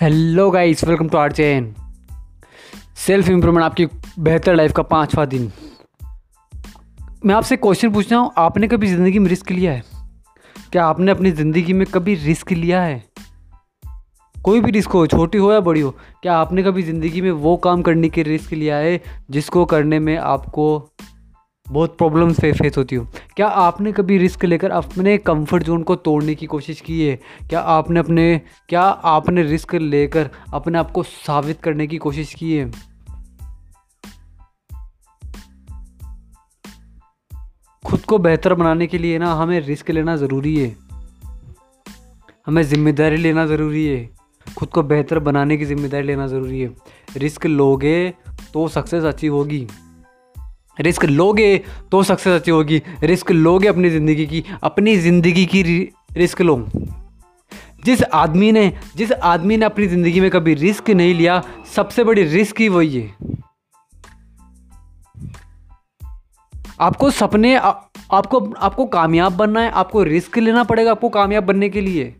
Hello guys welcome to our channel self improvement आपकी बेहतर life का पांचवा दिन। मैं आपसे क्वेश्चन पूछ रहा हूँ, आपने कभी ज़िंदगी में रिस्क लिया है? क्या आपने अपनी ज़िंदगी में कभी रिस्क लिया है? कोई भी रिस्क हो, छोटी हो या बड़ी हो, क्या आपने कभी ज़िंदगी में वो काम करने के रिस्क लिया है जिसको करने में आपको बहुत प्रॉब्लम्स फे फेस होती हो। क्या आपने कभी रिस्क लेकर अपने कंफर्ट जोन को तोड़ने की कोशिश की है? क्या आपने अपने क्या आपने रिस्क लेकर अपने आप को साबित करने की कोशिश की है? खुद को बेहतर बनाने के लिए ना हमें रिस्क लेना ज़रूरी है। हमें ज़िम्मेदारी लेना ज़रूरी है। खुद को बेहतर बनाने की ज़िम्मेदारी लेना ज़रूरी है। रिस्क लोगे तो सक्सेस अचीव होगी। रिस्क लोगे तो सक्सेस अच्छी होगी। रिस्क लोगे अपनी ज़िंदगी की अपनी ज़िंदगी की रिस्क लो। जिस आदमी ने जिस आदमी ने अपनी ज़िंदगी में कभी रिस्क नहीं लिया सबसे बड़ी रिस्क ही वही है। आपको सपने आ, आपको आपको कामयाब बनना है आपको रिस्क लेना पड़ेगा आपको कामयाब बनने के लिए।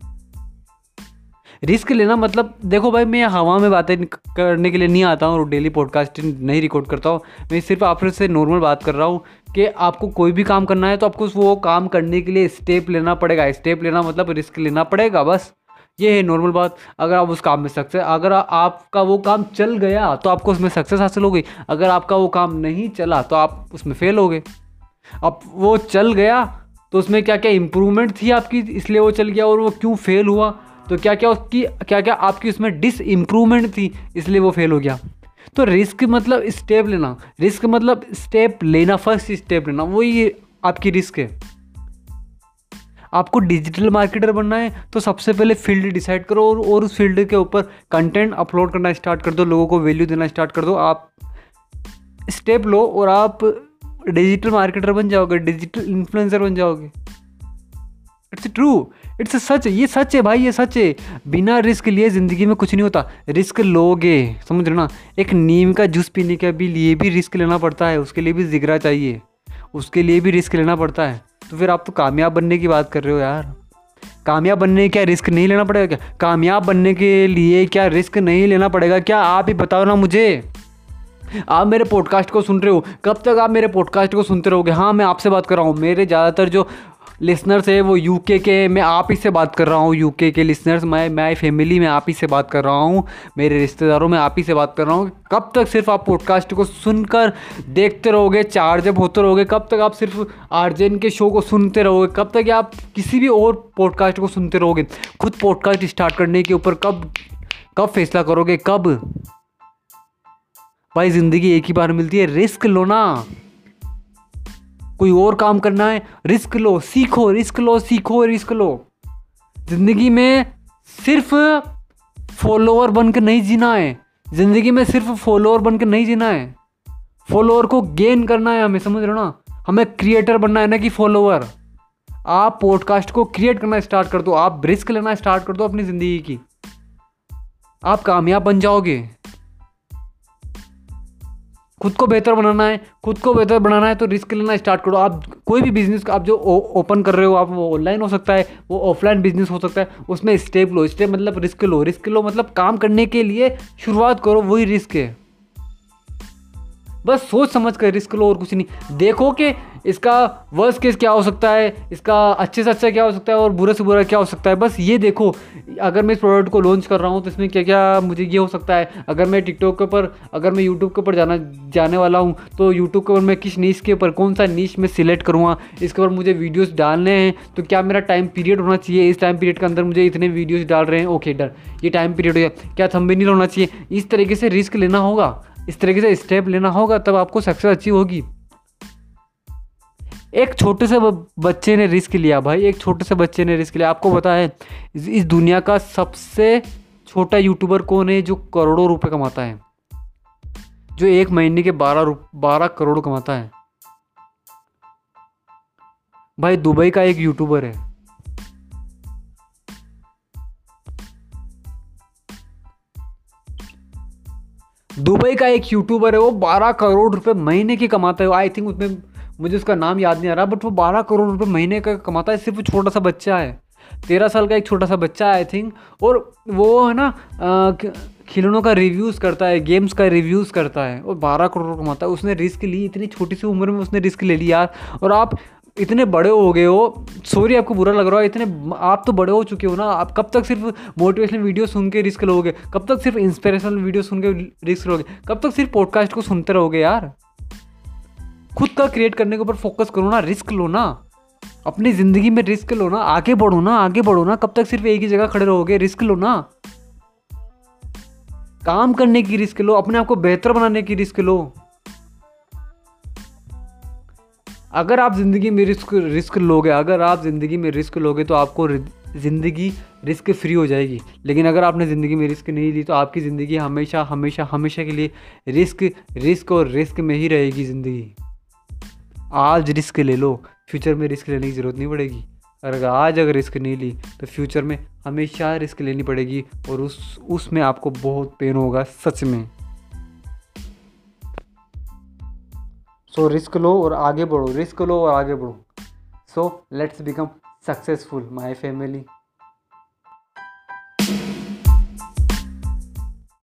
रिस्क लेना मतलब देखो भाई, मैं हवा में बातें करने के लिए नहीं आता हूँ और डेली पॉडकास्ट नहीं रिकॉर्ड करता हूँ। मैं सिर्फ़ आप से नॉर्मल बात कर रहा हूँ कि आपको कोई भी काम करना है तो आपको वो काम करने के लिए स्टेप लेना पड़ेगा। स्टेप लेना मतलब रिस्क लेना पड़ेगा बस। ये है नॉर्मल बात, अगर आप उस काम में सक्सेस, अगर आपका वो काम चल गया तो आपको उसमें सक्सेस हासिल हो गई अगर आपका वो काम नहीं चला तो आप उसमें फेल हो गए। अब वो चल गया तो उसमें क्या क्या इम्प्रूवमेंट थी आपकी, इसलिए वो चल गया और वो क्यों फेल हुआ? तो क्या क्या उसकी क्या क्या आपकी उसमें डिस इम्प्रूवमेंट थी इसलिए वो फेल हो गया। तो रिस्क मतलब स्टेप लेना। रिस्क मतलब स्टेप लेना फ़र्स्ट स्टेप लेना वही आपकी रिस्क है। आपको डिजिटल मार्केटर बनना है तो सबसे पहले फ़ील्ड डिसाइड करो और, और उस फ़ील्ड के ऊपर कंटेंट अपलोड करना स्टार्ट कर दो लोगों को वैल्यू देना स्टार्ट कर दो। आप स्टेप लो और आप डिजिटल मार्केटर बन जाओगे डिजिटल इन्फ्लुएंसर बन जाओगे। इट्स ट्रू इट्स सच ये सच है भाई, ये सच है। बिना रिस्क लिए ज़िंदगी में कुछ नहीं होता। रिस्क लोगे, समझ रहे ना? एक नीम का जूस पीने के भी लिए भी रिस्क लेना पड़ता है। उसके लिए भी जिगरा चाहिए। उसके लिए भी रिस्क लेना पड़ता है। तो फिर आप तो कामयाब बनने की बात कर रहे हो यार। कामयाब बनने क्या रिस्क नहीं लेना पड़ेगा क्या? कामयाब बनने के लिए क्या रिस्क नहीं लेना पड़ेगा क्या? आप ही बताओ ना मुझे। आप मेरे पॉडकास्ट को सुन रहे हो। कब तक आप मेरे पॉडकास्ट को सुनते रहोगे? हाँ मैं आपसे बात कर रहा हूँ। मेरे ज़्यादातर जो लिसनर्स है, वो यूके के, मैं आप ही से बात कर रहा हूँ यूके के लिसनर्स मैं माई फैमिली में आप ही से बात कर रहा हूँ, मेरे रिश्तेदारों, में आप ही से बात कर रहा हूँ। कब तक सिर्फ़ आप पॉडकास्ट को सुनकर देखते रहोगे चार्ज अप होते रहोगे, कब तक आप सिर्फ़ आरजेन के शो को सुनते रहोगे, कब तक आप किसी भी और पॉडकास्ट को सुनते रहोगे, खुद पॉडकास्ट स्टार्ट करने के ऊपर कब कब फैसला करोगे, कब? भाई, ज़िंदगी एक ही बार मिलती है रिस्क लो ना। कोई और काम करना है, रिस्क लो, सीखो, रिस्क लो, सीखो, रिस्क लो। ज़िंदगी में सिर्फ़ फॉलोअर बन के नहीं जीना है। ज़िंदगी में सिर्फ़ फॉलोअर बन के नहीं जीना है। फॉलोअर को गेन करना है हमें, समझ रहे हो ना? हमें क्रिएटर बनना है ना कि फॉलोअर। आप पॉडकास्ट को क्रिएट करना स्टार्ट कर दो, आप रिस्क लेना स्टार्ट कर दो अपनी ज़िंदगी की। आप कामयाब बन जाओगे। खुद को बेहतर बनाना है, खुद को बेहतर बनाना है तो रिस्क लेना स्टार्ट करो। आप कोई भी बिज़नेस आप जो ओपन कर रहे हो, आप वो ऑनलाइन हो सकता है, वो ऑफलाइन बिज़नेस हो सकता है, उसमें स्टेप लो स्टेप मतलब रिस्क लो रिस्क लो मतलब काम करने के लिए शुरुआत करो, वही रिस्क है। बस सोच समझ कर रिस्क लो और कुछ नहीं। देखो कि इसका वर्स केस क्या हो सकता है, इसका अच्छे से अच्छा क्या हो सकता है और बुरे से बुरा क्या हो सकता है। बस ये देखो, अगर मैं इस प्रोडक्ट को लॉन्च कर रहा हूँ तो इसमें क्या क्या मुझे ये हो सकता है। अगर मैं टिकटॉक के ऊपर, अगर मैं यूट्यूब के ऊपर जाना, जाने वाला हूँ तो यूट्यूब के ऊपर मैं किस नीच के ऊपर, कौन सा नीच में सिलेक्ट करूँगा, इसके ऊपर मुझे वीडियोज़ डालने हैं तो क्या मेरा टाइम पीरियड होना चाहिए? इस टाइम पीरियड के अंदर मुझे इतने वीडियोज़ डाल रहे हैं? ओके डर ये टाइम पीरियड हो गया। क्या थम्बे नहीं होना चाहिए? इस तरीके से रिस्क लेना होगा। इस तरीके से स्टेप लेना होगा, तब आपको सक्सेस अच्छी होगी। एक छोटे से बच्चे ने रिस्क लिया भाई, एक छोटे से बच्चे ने रिस्क लिया। आपको पता है, इस दुनिया का सबसे छोटा यूट्यूबर कौन है, जो करोड़ों रुपए कमाता है? जो एक महीने के बारह बारह करोड़ कमाता है। भाई दुबई का एक यूट्यूबर है। दुबई का एक यूट्यूबर है, वो बारह करोड़ रुपए महीने की कमाता है। आई थिंक उसमें मुझे उसका नाम याद नहीं आ रहा बट वो बारह करोड़ रुपए महीने का कमाता है, सिर्फ़ छोटा सा बच्चा है। तेरह साल का एक छोटा सा बच्चा आई थिंक और वो है ना खिलौनों का रिव्यूज़ करता है गेम्स का रिव्यूज़ करता है, और बारह करोड़ कमाता है। उसने रिस्क ली, इतनी छोटी सी उम्र में उसने रिस्क ले लिया। और आप इतने बड़े हो गए हो सॉरी आपको बुरा लग रहा है, इतने आप तो बड़े हो चुके हो ना, आप कब तक सिर्फ़ मोटिवेशनल वीडियो सुन के रिस्क लोगे, कब तक सिर्फ़ इंस्पिरेशनल वीडियो सुन के रिस्क लोगे, कब तक सिर्फ़ पॉडकास्ट को सुनते रहोगे यार? खुद का क्रिएट करने के ऊपर फोकस करो ना रिस्क लो ना, अपनी ज़िंदगी में रिस्क लो ना, आगे बढ़ो ना, आगे बढ़ो ना, कब तक सिर्फ़ एक ही जगह खड़े रहोगे रिस्क लो ना। काम करने की रिस्क लो, अपने आप को बेहतर बनाने की रिस्क लो। अगर आप ज़िंदगी में रिस्क रिस्क लोगे, अगर आप ज़िंदगी में रिस्क लोगे तो आपको ज़िंदगी रिस्क फ्री हो जाएगी। लेकिन अगर आपने ज़िंदगी में रिस्क नहीं ली तो आपकी ज़िंदगी हमेशा हमेशा हमेशा के लिए रिस्क रिस्क और रिस्क में ही रहेगी ज़िंदगी। आज रिस्क ले लो, फ्यूचर में रिस्क लेने की ज़रूरत नहीं पड़ेगी। अगर आज अगर रिस्क नहीं ली तो फ्यूचर में हमेशा रिस्क लेनी पड़ेगी और उस, उसमें आपको बहुत पेन होगा, सच में। सो रिस्क लो और आगे बढ़ो रिस्क लो और आगे बढ़ो. So let's become successful my family